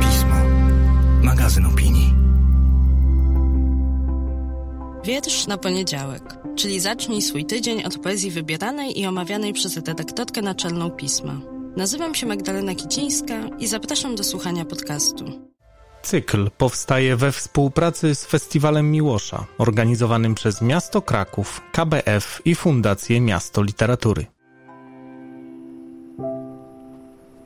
Pismo. Magazyn opinii. Wiersz na poniedziałek, czyli zacznij swój tydzień od poezji wybieranej i omawianej przez redaktorkę naczelną pisma. Nazywam się Magdalena Kicińska i zapraszam do słuchania podcastu. Cykl powstaje we współpracy z Festiwalem Miłosza, organizowanym przez Miasto Kraków, KBF i Fundację Miasto Literatury.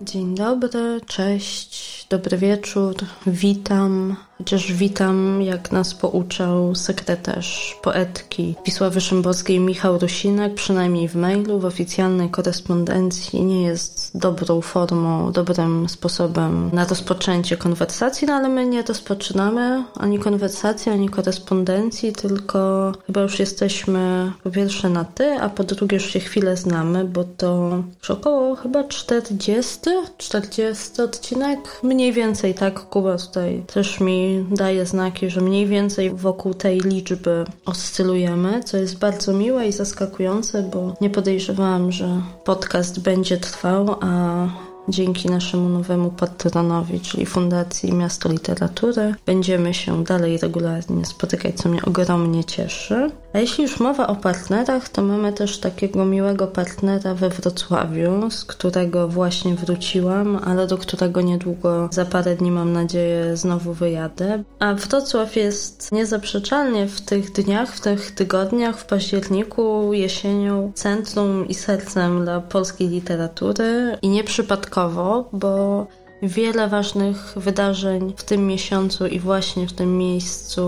Dzień dobry, cześć, dobry wieczór, witam. Chociaż witam, jak nas pouczał sekretarz poetki Wisławy Szymborskiej Michał Rusinek, przynajmniej w mailu, w oficjalnej korespondencji nie jest dobrą formą, dobrym sposobem na rozpoczęcie konwersacji, no ale my nie rozpoczynamy ani konwersacji, ani korespondencji, tylko chyba już jesteśmy po pierwsze na ty, a po drugie już się chwilę znamy, bo to już około chyba 40, 40 odcinek, mniej więcej tak, Kuba tutaj też mi daje znaki, że mniej więcej wokół tej liczby oscylujemy, co jest bardzo miłe i zaskakujące, bo nie podejrzewałam, że podcast będzie trwał, a dzięki naszemu nowemu patronowi, czyli Fundacji Miasto Literatury, będziemy się dalej regularnie spotykać, co mnie ogromnie cieszy. A jeśli już mowa o partnerach, to mamy też takiego miłego partnera we Wrocławiu, z którego właśnie wróciłam, ale do którego niedługo, za parę dni mam nadzieję, znowu wyjadę. A Wrocław jest niezaprzeczalnie w tych dniach, w tych tygodniach, w październiku, jesienią centrum i sercem dla polskiej literatury i nieprzypadkowo, bo Wiele ważnych wydarzeń w tym miesiącu i właśnie w tym miejscu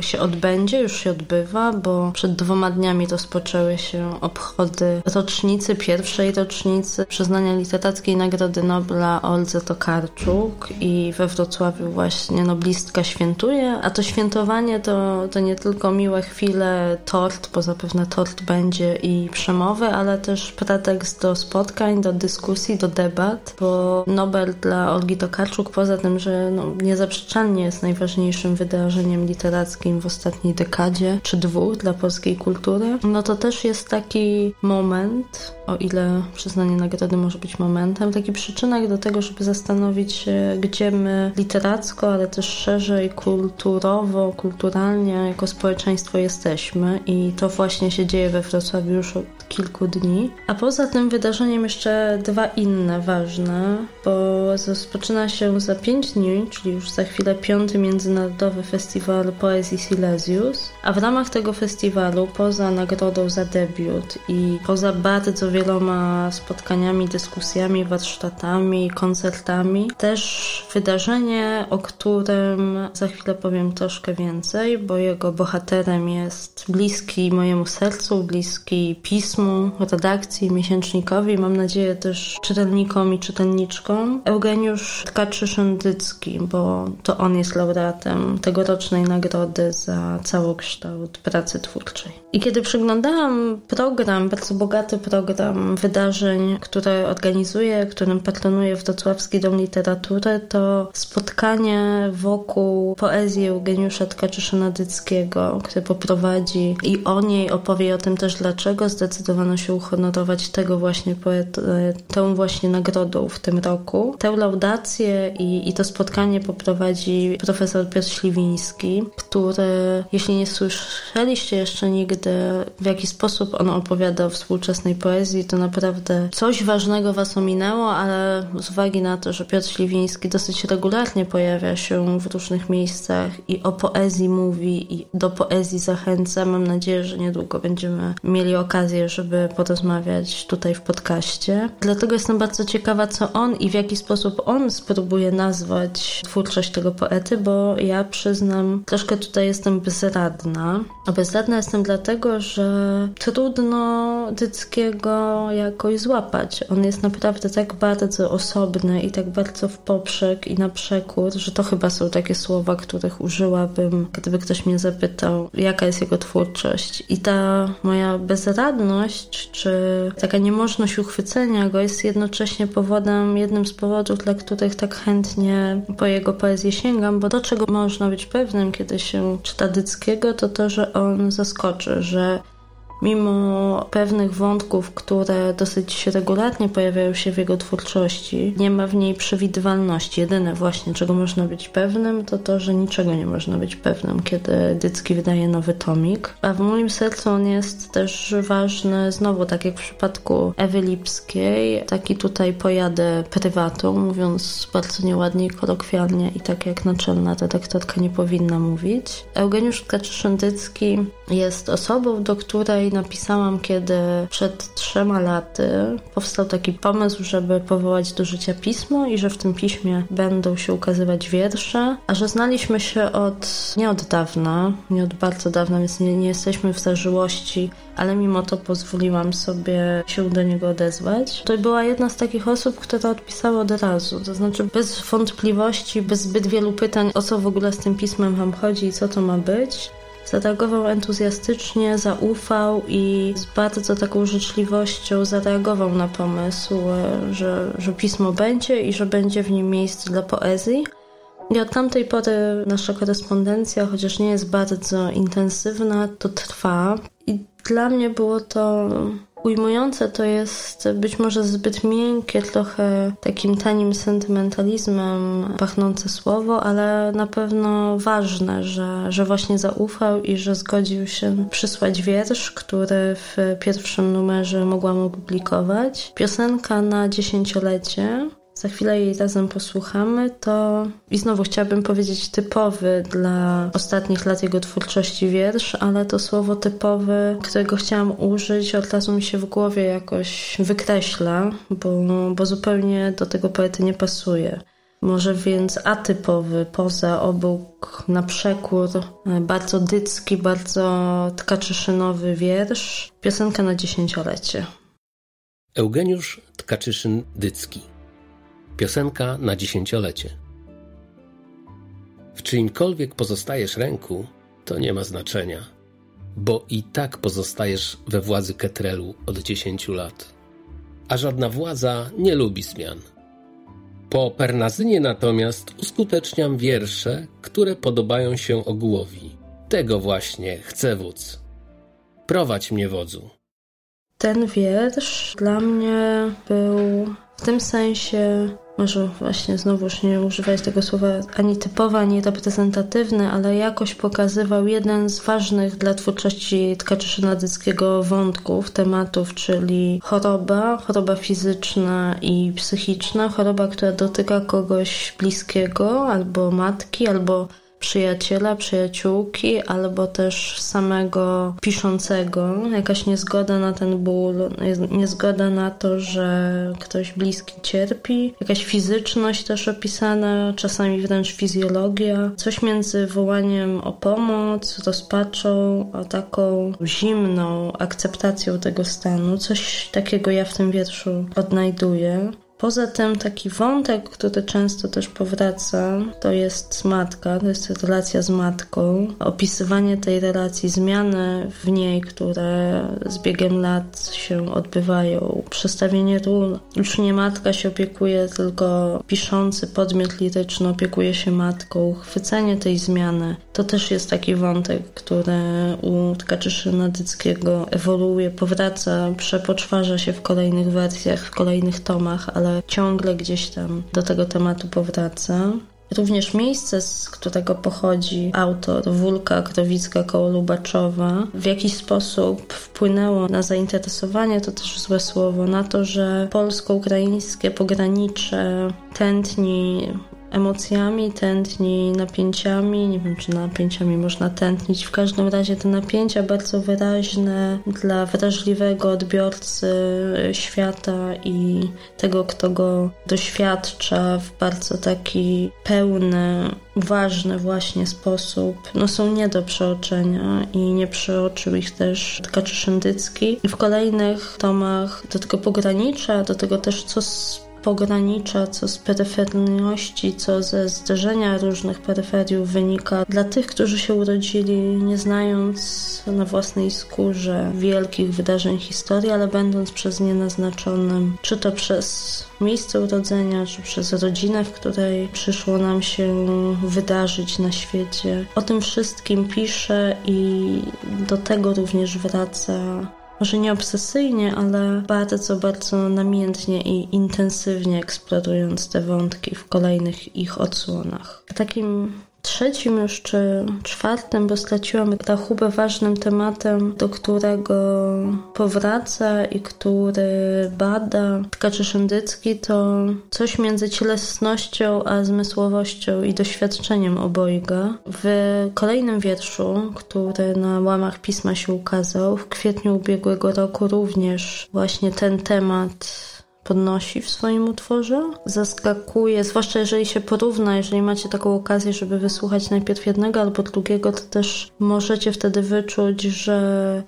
się odbędzie, już się odbywa, bo przed dwoma dniami rozpoczęły się obchody rocznicy, pierwszej rocznicy przyznania Literackiej Nagrody Nobla Oldze Tokarczuk i we Wrocławiu właśnie noblistka świętuje, a to świętowanie to, to nie tylko miłe chwile, tort, bo zapewne tort będzie i przemowy, ale też pretekst do spotkań, do dyskusji, do debat, bo Nobel dla Olgi Tokarczuk, poza tym, że no, niezaprzeczalnie jest najważniejszym wydarzeniem literackim w ostatniej dekadzie, czy dwóch dla polskiej kultury, no to też jest taki moment, o ile przyznanie nagrody może być momentem, taki przyczynek do tego, żeby zastanowić się, gdzie my literacko, ale też szerzej kulturowo, kulturalnie jako społeczeństwo jesteśmy. I to właśnie się dzieje we Wrocławiu już kilku dni. A poza tym wydarzeniem jeszcze dwa inne ważne, bo rozpoczyna się za pięć dni, czyli już za chwilę piąty Międzynarodowy Festiwal Poezji Silesius, a w ramach tego festiwalu poza nagrodą za debiut i poza bardzo wieloma spotkaniami, dyskusjami, warsztatami, koncertami, też wydarzenie, o którym za chwilę powiem troszkę więcej, bo jego bohaterem jest bliski mojemu sercu, bliski pismu, redakcji, miesięcznikowi, mam nadzieję też czytelnikom i czytelniczkom. Eugeniusz Tkaczy-Szyndycki, bo to on jest laureatem tegorocznej nagrody za całokształt pracy twórczej. I kiedy przeglądałam program, bardzo bogaty program wydarzeń, które organizuje, którym patronuje Wrocławski Dom Literatury, to spotkanie wokół poezji Eugeniusza Tkaczy-Szyndyckiego, który poprowadzi i o niej opowie o tym też, dlaczego zdecydowano się uhonorować tego właśnie poetę, tą właśnie nagrodą w tym roku. Tę laudację i, i to spotkanie poprowadzi profesor Piotr Śliwiński, który, jeśli nie słyszeliście jeszcze nigdy, w jaki sposób on opowiada o współczesnej poezji, to naprawdę coś ważnego was ominęło, ale z uwagi na to, że Piotr Śliwiński dosyć regularnie pojawia się w różnych miejscach i o poezji mówi i do poezji zachęca, mam nadzieję, że niedługo będziemy mieli okazję, żeby porozmawiać tutaj w podcaście. Dlatego jestem bardzo ciekawa, co on i w jaki sposób on spróbuje nazwać twórczość tego poety, bo ja przyznam, troszkę tutaj jestem bezradna. A bezradna jestem dlatego, że trudno Dyckiego jakoś złapać. On jest naprawdę tak bardzo osobny i tak bardzo w poprzek i na przekór, że to chyba są takie słowa, których użyłabym, gdyby ktoś mnie zapytał, jaka jest jego twórczość. I ta moja bezradność, czy taka niemożność uchwycenia go jest jednocześnie powodem, jednym z powodów, dla których tak chętnie po jego poezję sięgam, bo do czego można być pewnym, kiedy się czyta Dyckiego, to to, że on zaskoczy, że mimo pewnych wątków, które dosyć regularnie pojawiają się w jego twórczości, nie ma w niej przewidywalności. Jedyne właśnie, czego można być pewnym, to to, że niczego nie można być pewnym, kiedy Dycki wydaje nowy tomik. A w moim sercu on jest też ważny, znowu tak jak w przypadku Ewy Lipskiej, taki tutaj pojadę prywatą, mówiąc bardzo nieładnie kolokwialnie i tak jak naczelna redaktorka nie powinna mówić. Eugeniusz Tkaczyszyn-Dycki jest osobą, do której napisałam, kiedy przed trzema laty powstał taki pomysł, żeby powołać do życia pismo i że w tym piśmie będą się ukazywać wiersze, a że znaliśmy się od nie od dawna, nie od bardzo dawna, więc nie, nie jesteśmy w zażyłości, ale mimo to pozwoliłam sobie się do niego odezwać. To była jedna z takich osób, która odpisała od razu, to znaczy bez wątpliwości, bez zbyt wielu pytań, o co w ogóle z tym pismem wam chodzi i co to ma być. Zareagował entuzjastycznie, zaufał i z bardzo taką życzliwością zareagował na pomysł, że, że pismo będzie i że będzie w nim miejsce dla poezji. I od tamtej pory nasza korespondencja, chociaż nie jest bardzo intensywna, to trwa. I dla mnie było to ujmujące, to jest być może zbyt miękkie, trochę takim tanim sentymentalizmem pachnące słowo, ale na pewno ważne, że, że właśnie zaufał i że zgodził się przysłać wiersz, który w pierwszym numerze mogłam opublikować. Piosenka na dziesięciolecie za chwilę jej razem posłuchamy, to i znowu chciałabym powiedzieć typowy dla ostatnich lat jego twórczości wiersz, ale to słowo typowy, którego chciałam użyć, od razu mi się w głowie jakoś wykreśla, bo, bo zupełnie do tego poety nie pasuje. Może więc atypowy, poza, obok, na przekór, bardzo dycki, bardzo tkaczyszynowy wiersz, piosenka na dziesięciolecie. Eugeniusz Tkaczyszyn-Dycki Piosenka na dziesięciolecie. W czyimkolwiek pozostajesz ręku, to nie ma znaczenia, bo i tak pozostajesz we władzy Ketrelu od dziesięciu lat. A żadna władza nie lubi zmian. Po Pernazynie natomiast uskuteczniam wiersze, które podobają się ogółowi. Tego właśnie chce wódz. Prowadź mnie wodzu. Ten wiersz dla mnie był w tym sensie może właśnie znowuż nie używać tego słowa ani typowy, ani reprezentatywny, ale jakoś pokazywał jeden z ważnych dla twórczości Tkaczyszyna-Dyckiego wątków, tematów, czyli choroba, choroba fizyczna i psychiczna, choroba, która dotyka kogoś bliskiego, albo matki, albo przyjaciela, przyjaciółki, albo też samego piszącego. Jakaś niezgoda na ten ból, niezgoda na to, że ktoś bliski cierpi, jakaś fizyczność też opisana, czasami wręcz fizjologia. Coś między wołaniem o pomoc, rozpaczą, a taką zimną akceptacją tego stanu. Coś takiego ja w tym wierszu odnajduję. Poza tym taki wątek, który często też powraca, to jest matka, to jest relacja z matką. Opisywanie tej relacji, zmiany w niej, które z biegiem lat się odbywają, przestawienie ról. Już nie matka się opiekuje, tylko piszący podmiot liryczny opiekuje się matką. Chwycenie tej zmiany to też jest taki wątek, który u Tkachyszyna Dyckiego ewoluuje, powraca, przepoczwarza się w kolejnych wersjach, w kolejnych tomach, ale ale ciągle gdzieś tam do tego tematu powraca. Również miejsce, z którego pochodzi autor, Wólka Krowicka koło Lubaczowa, w jakiś sposób wpłynęło na zainteresowanie, to też złe słowo, na to, że polsko-ukraińskie pogranicze tętni emocjami, tętni napięciami. Nie wiem, czy napięciami można tętnić. W każdym razie te napięcia bardzo wyraźne dla wrażliwego odbiorcy świata i tego, kto go doświadcza w bardzo taki pełny, ważny właśnie sposób, no są nie do przeoczenia i nie przeoczył ich też Tkaczyszyn Dycki. W kolejnych tomach do tego pogranicza, do tego też co pogranicza, co z peryferyjności, co ze zderzenia różnych peryferiów wynika. Dla tych, którzy się urodzili nie znając na własnej skórze wielkich wydarzeń historii, ale będąc przez nie naznaczonym, czy to przez miejsce urodzenia, czy przez rodzinę, w której przyszło nam się wydarzyć na świecie. O tym wszystkim pisze i do tego również wraca może nie obsesyjnie, ale bardzo, bardzo namiętnie i intensywnie eksplorując te wątki w kolejnych ich odsłonach. Takim trzecim już czy czwartym, bo straciłam rachubę ważnym tematem, do którego powraca i który bada Tkaczy Szyndycki, to coś między cielesnością a zmysłowością i doświadczeniem obojga. W kolejnym wierszu, który na łamach pisma się ukazał, w kwietniu ubiegłego roku również właśnie ten temat podnosi w swoim utworze. Zaskakuje, zwłaszcza jeżeli się porówna, jeżeli macie taką okazję, żeby wysłuchać najpierw jednego albo drugiego, to też możecie wtedy wyczuć, że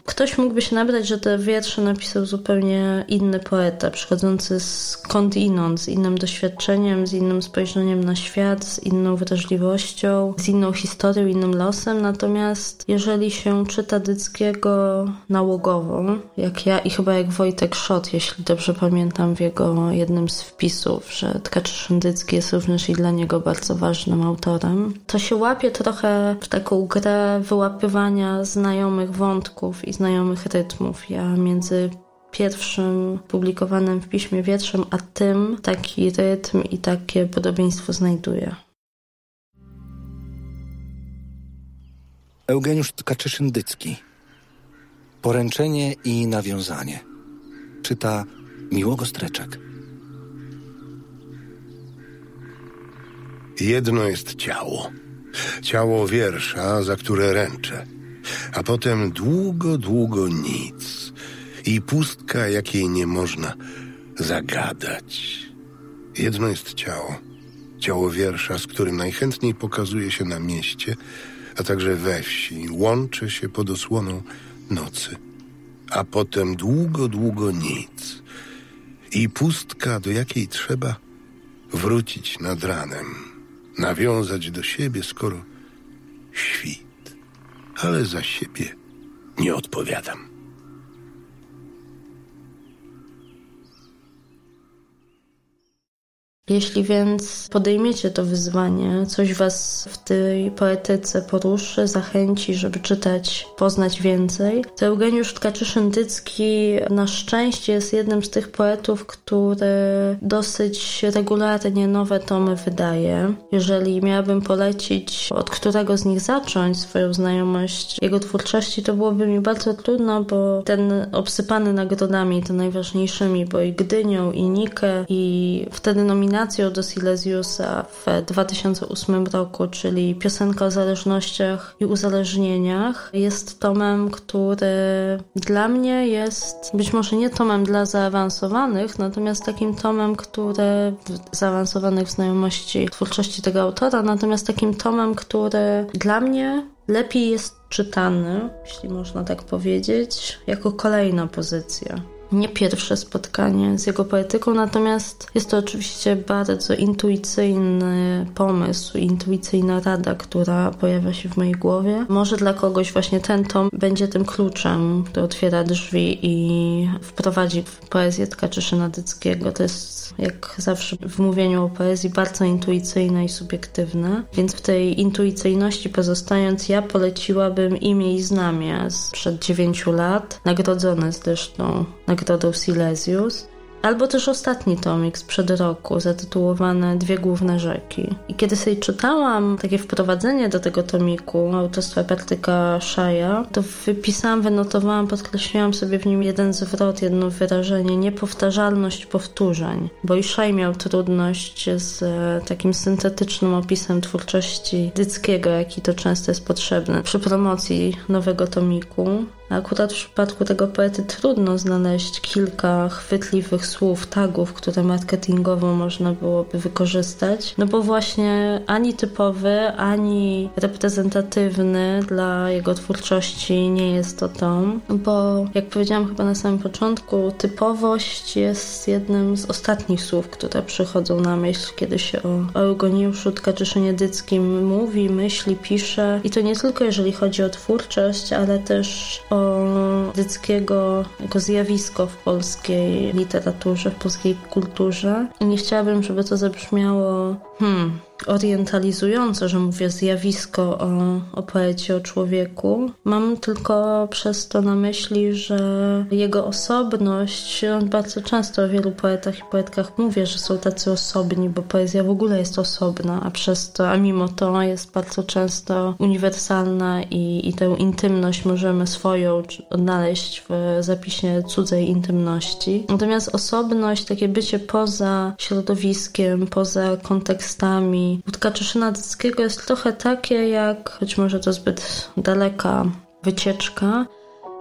ktoś mógłby się nabrać, że te wiersze napisał zupełnie inny poeta, przychodzący skądinąd, z innym doświadczeniem, z innym spojrzeniem na świat, z inną wrażliwością, z inną historią, innym losem. Natomiast jeżeli się czyta Dyckiego nałogowo, jak ja i chyba jak Wojtek Szot, jeśli dobrze pamiętam, w jego jednym z wpisów, że Tkacz Szyndycki jest również i dla niego bardzo ważnym autorem, to się łapie trochę w taką grę wyłapywania znajomych wątków i znajomych rytmów. Ja między pierwszym publikowanym w piśmie wietrzem, a tym taki rytm i takie podobieństwo znajduję. Eugeniusz Tkaczyszyndycki Poręczenie i nawiązanie Czyta Miłogo Streczek. Jedno jest ciało. Ciało wiersza, za które ręczę. A potem długo, długo nic. I pustka, jakiej nie można zagadać. Jedno jest ciało. Ciało wiersza, z którym najchętniej pokazuje się na mieście, a także we wsi. Łączy się pod osłoną nocy. A potem długo, długo nic i pustka, do jakiej trzeba wrócić nad ranem, nawiązać do siebie, skoro świt, ale za siebie nie odpowiadam. Jeśli więc podejmiecie to wyzwanie, coś was w tej poetyce poruszy, zachęci, żeby czytać, poznać więcej, to Eugeniusz Tkaczy-Szyndycki na szczęście jest jednym z tych poetów, który dosyć regularnie nowe tomy wydaje. Jeżeli miałabym polecić, od którego z nich zacząć swoją znajomość jego twórczości, to byłoby mi bardzo trudno, bo ten obsypany nagrodami, te najważniejszymi, bo i Gdynią, i Nikę, i wtedy nominacją nominacją do Silesiusa w 2008 roku, czyli piosenka o zależnościach i uzależnieniach, jest tomem, który dla mnie jest być może nie tomem dla zaawansowanych, natomiast takim tomem, który zaawansowanych w znajomości twórczości tego autora, natomiast takim tomem, który dla mnie lepiej jest czytany, jeśli można tak powiedzieć, jako kolejna pozycja nie pierwsze spotkanie z jego poetyką, natomiast jest to oczywiście bardzo intuicyjny pomysł, intuicyjna rada, która pojawia się w mojej głowie. Może dla kogoś właśnie ten tom będzie tym kluczem, który otwiera drzwi i wprowadzi w poezję Tkaczyszy Dyckiego. To jest, jak zawsze w mówieniu o poezji, bardzo intuicyjne i subiektywne, więc w tej intuicyjności pozostając, ja poleciłabym imię i znamie sprzed dziewięciu lat, nagrodzone zresztą nagrodą Silesius, albo też ostatni tomik sprzed roku, zatytułowany Dwie główne rzeki. I kiedy sobie czytałam takie wprowadzenie do tego tomiku autorstwa Pertyka Szaja, to wypisałam, wynotowałam, podkreśliłam sobie w nim jeden zwrot, jedno wyrażenie, niepowtarzalność powtórzeń, bo i Szaj miał trudność z e, takim syntetycznym opisem twórczości Dyckiego, jaki to często jest potrzebny przy promocji nowego tomiku. Akurat w przypadku tego poety trudno znaleźć kilka chwytliwych słów, tagów, które marketingowo można byłoby wykorzystać, no bo właśnie ani typowy, ani reprezentatywny dla jego twórczości nie jest to to, bo jak powiedziałam chyba na samym początku, typowość jest jednym z ostatnich słów, które przychodzą na myśl, kiedy się o Eugeniuszu Tkaczyszynie Dyckim mówi, myśli, pisze. I to nie tylko jeżeli chodzi o twórczość, ale też o Dyckiego jako zjawisko w polskiej literaturze, w polskiej kulturze. I nie chciałabym, żeby to zabrzmiało hmm, orientalizujące, że mówię zjawisko o, o poecie, o człowieku. Mam tylko przez to na myśli, że jego osobność, bardzo często o wielu poetach i poetkach mówię, że są tacy osobni, bo poezja w ogóle jest osobna, a przez to, a mimo to jest bardzo często uniwersalna i, i tę intymność możemy swoją odnaleźć w zapisie cudzej intymności. Natomiast osobność, takie bycie poza środowiskiem, poza kontekstami, u Tkaczyszyna Dyckiego jest trochę takie jak, choć może to zbyt daleka wycieczka,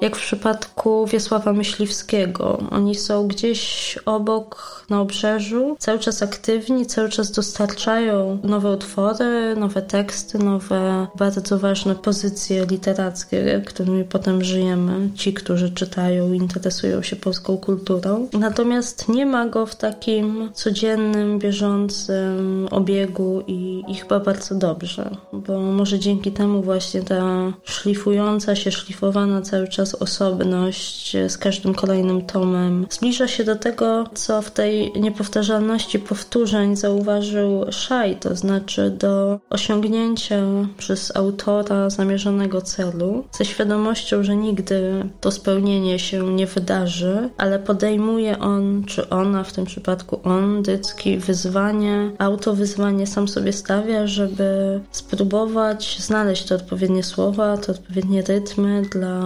jak w przypadku Wiesława Myśliwskiego. Oni są gdzieś obok, na obrzeżu, cały czas aktywni, cały czas dostarczają nowe utwory, nowe teksty, nowe, bardzo ważne pozycje literackie, którymi potem żyjemy, ci, którzy czytają i interesują się polską kulturą. Natomiast nie ma go w takim codziennym, bieżącym obiegu i, i chyba bardzo dobrze, bo może dzięki temu właśnie ta szlifująca się, szlifowana cały czas osobność z każdym kolejnym tomem. Zbliża się do tego, co w tej niepowtarzalności powtórzeń zauważył Szaj, to znaczy do osiągnięcia przez autora zamierzonego celu, ze świadomością, że nigdy to spełnienie się nie wydarzy, ale podejmuje on, czy ona, w tym przypadku on, Dycki, wyzwanie, autowyzwanie sam sobie stawia, żeby spróbować znaleźć te odpowiednie słowa, te odpowiednie rytmy dla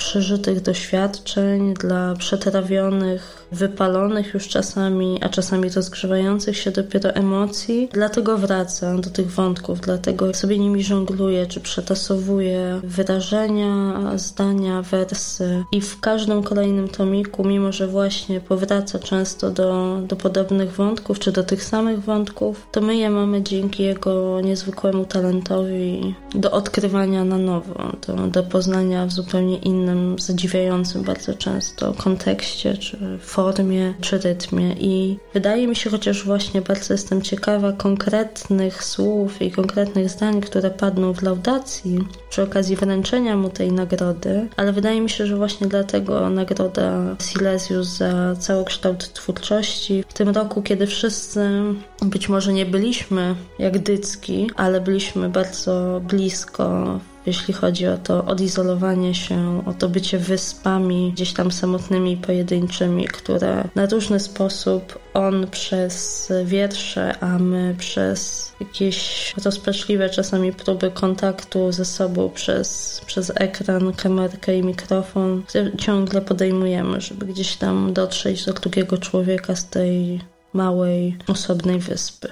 przeżytych doświadczeń, dla przetrawionych, wypalonych już czasami, a czasami rozgrzewających się dopiero emocji. Dlatego wracam do tych wątków, dlatego sobie nimi żongluję, czy przetasowuję wyrażenia, zdania, wersy i w każdym kolejnym tomiku, mimo że właśnie powraca często do, do podobnych wątków, czy do tych samych wątków, to my je mamy dzięki jego niezwykłemu talentowi do odkrywania na nowo, do, do poznania w zupełnie innym innym zadziwiającym bardzo często kontekście, czy formie, czy rytmie. I wydaje mi się, chociaż właśnie bardzo jestem ciekawa konkretnych słów i konkretnych zdań, które padną w laudacji przy okazji wręczenia mu tej nagrody, ale wydaje mi się, że właśnie dlatego nagroda Silesius za całokształt twórczości w tym roku, kiedy wszyscy być może nie byliśmy jak Dycki, ale byliśmy bardzo blisko jeśli chodzi o to odizolowanie się, o to bycie wyspami gdzieś tam samotnymi, pojedynczymi, które na różny sposób on przez wiersze, a my przez jakieś rozpaczliwe czasami próby kontaktu ze sobą przez, przez ekran, kamerkę i mikrofon, ciągle podejmujemy, żeby gdzieś tam dotrzeć do drugiego człowieka z tej małej, osobnej wyspy.